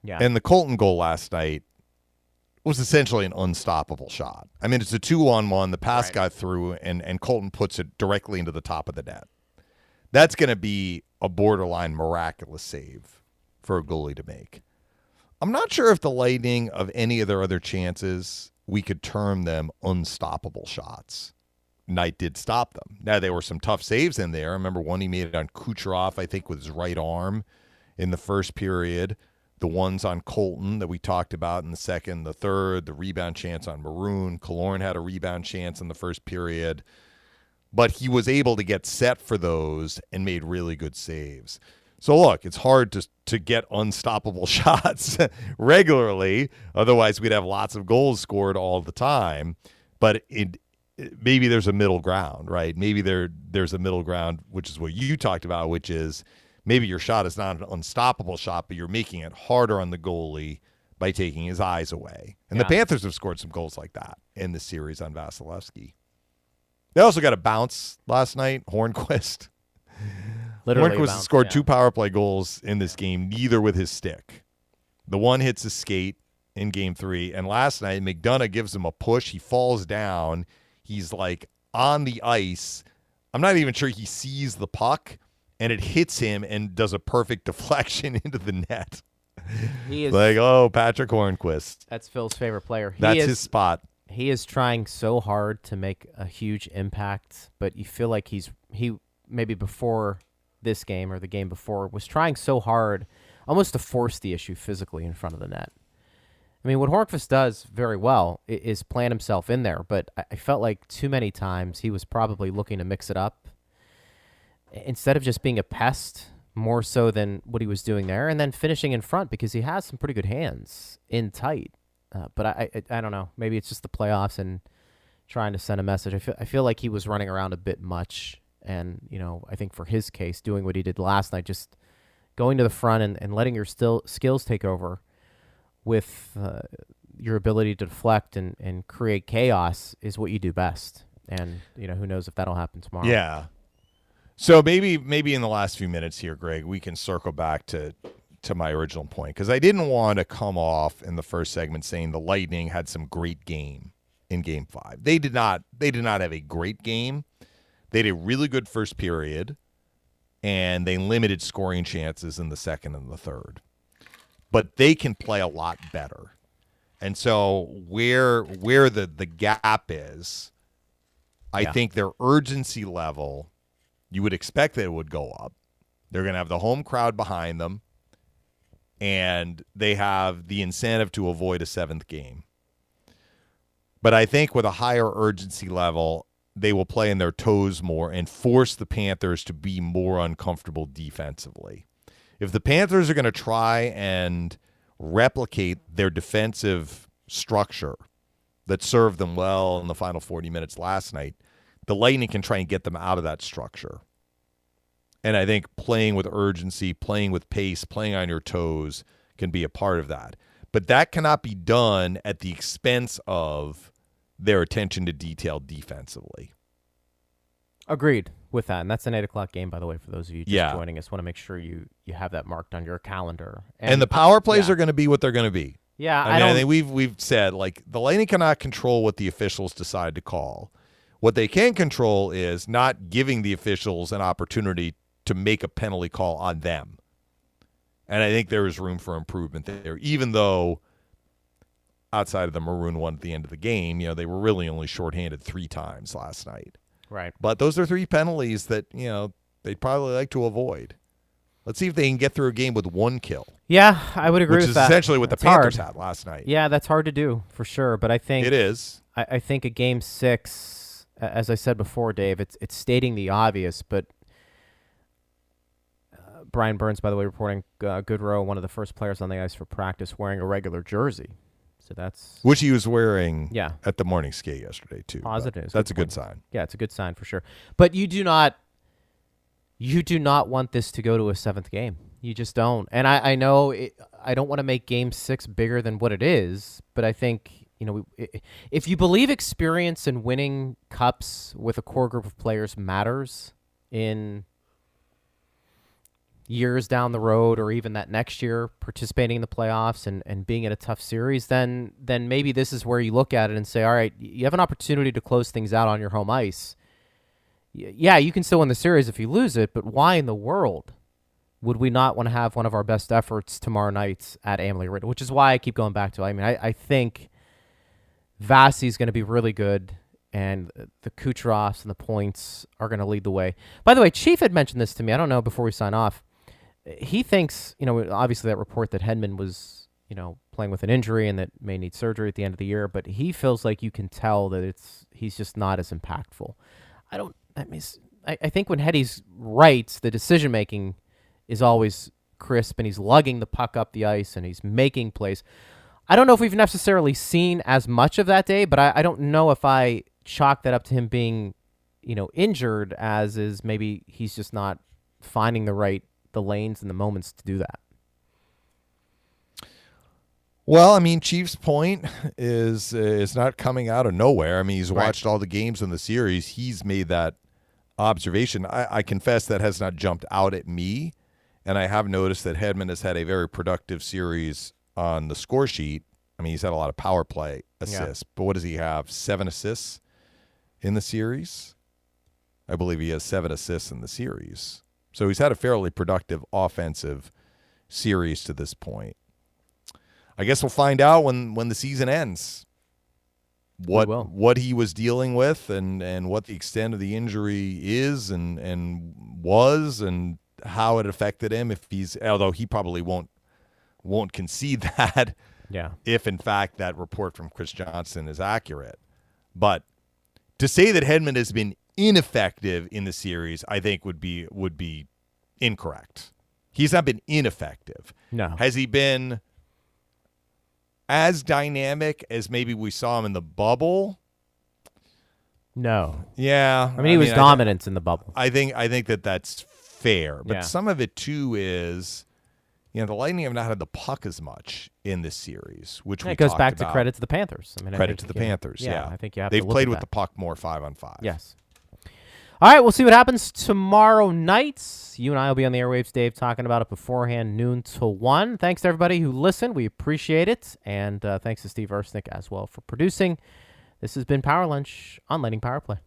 Yeah. And the Colton goal last night was essentially an unstoppable shot. I mean, it's a two on one. The pass Right. got through, and, and Colton puts it directly into the top of the net. That's going to be a borderline miraculous save for a goalie to make. I'm not sure if the Lightning, of any of their other chances, we could term them unstoppable shots. Knight did stop them. Now, there were some tough saves in there. I remember one he made on Kucherov, I think, with his right arm in the first period. The ones on Colton that we talked about in the second, the third, the rebound chance on Maroon. Kalorn had a rebound chance in the first period. But he was able to get set for those and made really good saves. So look, it's hard to to get unstoppable shots regularly. Otherwise, we'd have lots of goals scored all the time. But it- maybe there's a middle ground, right? Maybe there there's a middle ground, which is what you talked about, which is maybe your shot is not an unstoppable shot, but you're making it harder on the goalie by taking his eyes away. And the Panthers have scored some goals like that in the series on Vasilevskiy. They also got a bounce last night, Hornqvist. Literally, Hornqvist bounce, scored yeah. two power play goals in this game, neither with his stick. The one hits a skate in game three. And last night, McDonagh gives him a push. He falls down. He's like on the ice. I'm not even sure he sees the puck, and it hits him and does a perfect deflection into the net. He is like, oh, Patric Hornqvist. That's Phil's favorite player. He That's is, his spot. He is trying so hard to make a huge impact, but you feel like he's he maybe before this game or the game before was trying so hard almost to force the issue physically in front of the net. I mean, what Hornqvist does very well is plant himself in there, but I felt like too many times he was probably looking to mix it up instead of just being a pest more so than what he was doing there, and then finishing in front because he has some pretty good hands in tight. Uh, but I, I, I don't know. Maybe it's just the playoffs and trying to send a message. I feel, I feel like he was running around a bit much, and you know, I think for his case, doing what he did last night, just going to the front and, and letting your still skills take over with uh, your ability to deflect and, and create chaos is what you do best. And you know, who knows if that'll happen tomorrow? Yeah. So maybe maybe in the last few minutes here, Greg, we can circle back to to my original point because I didn't want to come off in the first segment saying the Lightning had some great game in Game Five. They did not. They did not have a great game. They had a really good first period, and they limited scoring chances in the second and the third. But they can play a lot better. And so where where the the gap is, I yeah. think their urgency level you would expect that it would go up. They're going to have the home crowd behind them, and they have the incentive to avoid a seventh game. But I think with a higher urgency level, they will play in their toes more and force the Panthers to be more uncomfortable defensively. If the Panthers are going to try and replicate their defensive structure that served them well in the final 40 minutes last night, the Lightning can try and get them out of that structure. And I think playing with urgency, playing with pace, playing on your toes can be a part of that. But that cannot be done at the expense of their attention to detail defensively. Agreed with that, and that's an eight o'clock game, by the way, for those of you just yeah. joining us. Want to make sure you you have that marked on your calendar. And, and the power plays yeah. are going to be what they're going to be. Yeah, I, mean, I, I think we've we've said like the Lightning cannot control what the officials decide to call. What they can control is not giving the officials an opportunity to make a penalty call on them. And I think there is room for improvement there, even though outside of the maroon one at the end of the game, you know, they were really only shorthanded three times last night. Right. But those are three penalties that, you know, they'd probably like to avoid. Let's see if they can get through a game with one kill. Yeah, I would agree with that. which with is that. essentially what that's the Panthers hard. had last night. Yeah, that's hard to do for sure. But I think it is. I, I think a game six as I said before, Dave, it's it's stating the obvious, but uh, Bryan Burns, by the way, reporting uh, Goodrow, one of the first players on the ice for practice, wearing a regular jersey. So that's which he was wearing. Yeah. at the morning skate yesterday too. Positive. That's good a good sign. Yeah, it's a good sign for sure. But you do not, you do not want this to go to a seventh game. You just don't. And I, I know it, I don't want to make Game Six bigger than what it is, but I think you know, if you believe experience and winning cups with a core group of players matters in years down the road or even that next year participating in the playoffs and, and being in a tough series, then then maybe this is where you look at it and say, all right, you have an opportunity to close things out on your home ice. Yeah, you can still win the series if you lose it, but why in the world would we not want to have one of our best efforts tomorrow night at Amalie Arena? Which is why I keep going back to. It. I mean, I, I think is going to be really good, and the Kucherovs and the points are going to lead the way. By the way, Chief had mentioned this to me. I don't know before we sign off. He thinks, you know, obviously that report that Hedman was, you know, playing with an injury and that may need surgery at the end of the year, but he feels like you can tell that it's he's just not as impactful. I don't. I mean, I, I think when Hetty's right, the decision making is always crisp, and he's lugging the puck up the ice and he's making plays. I don't know if we've necessarily seen as much of that day, but I, I don't know if I chalk that up to him being, you know, injured as is maybe he's just not finding the right the lanes and the moments to do that. Well, I mean, Chief's point is is not coming out of nowhere. I mean, he's right. watched all the games in the series. He's made that observation. I, I confess that has not jumped out at me, and I have noticed that Hedman has had a very productive series on the score sheet. I mean, he's had a lot of power play assists, but what does he have? Seven assists in the series. I believe he has seven assists in the series. So he's had a fairly productive offensive series to this point. I guess we'll find out when when the season ends what what he was dealing with and and what the extent of the injury is and and was and how it affected him if he's although he probably won't won't concede that yeah. if in fact that report from Chris Johnson is accurate. But to say that Hedman has been ineffective in the series I think would be would be incorrect he's not been ineffective no has he been as dynamic as maybe we saw him in the bubble. No. Yeah. I mean, he I was mean, dominant in the bubble. I think I think that that's fair, but yeah. some of it too is, you know, the Lightning have not had the puck as much in this series, which yeah, it goes back about. to credit to the Panthers. I mean, credit to the Panthers. Yeah, yeah, I think you have. They've played with that. the puck more five on five. Yes. All right, we'll see what happens tomorrow night. You and I will be on the airwaves, Dave, talking about it beforehand, noon to 1. Thanks to everybody who listened. We appreciate it. And uh, thanks to Steve Ersnick as well for producing. This has been Power Lunch on Lightning Power Play.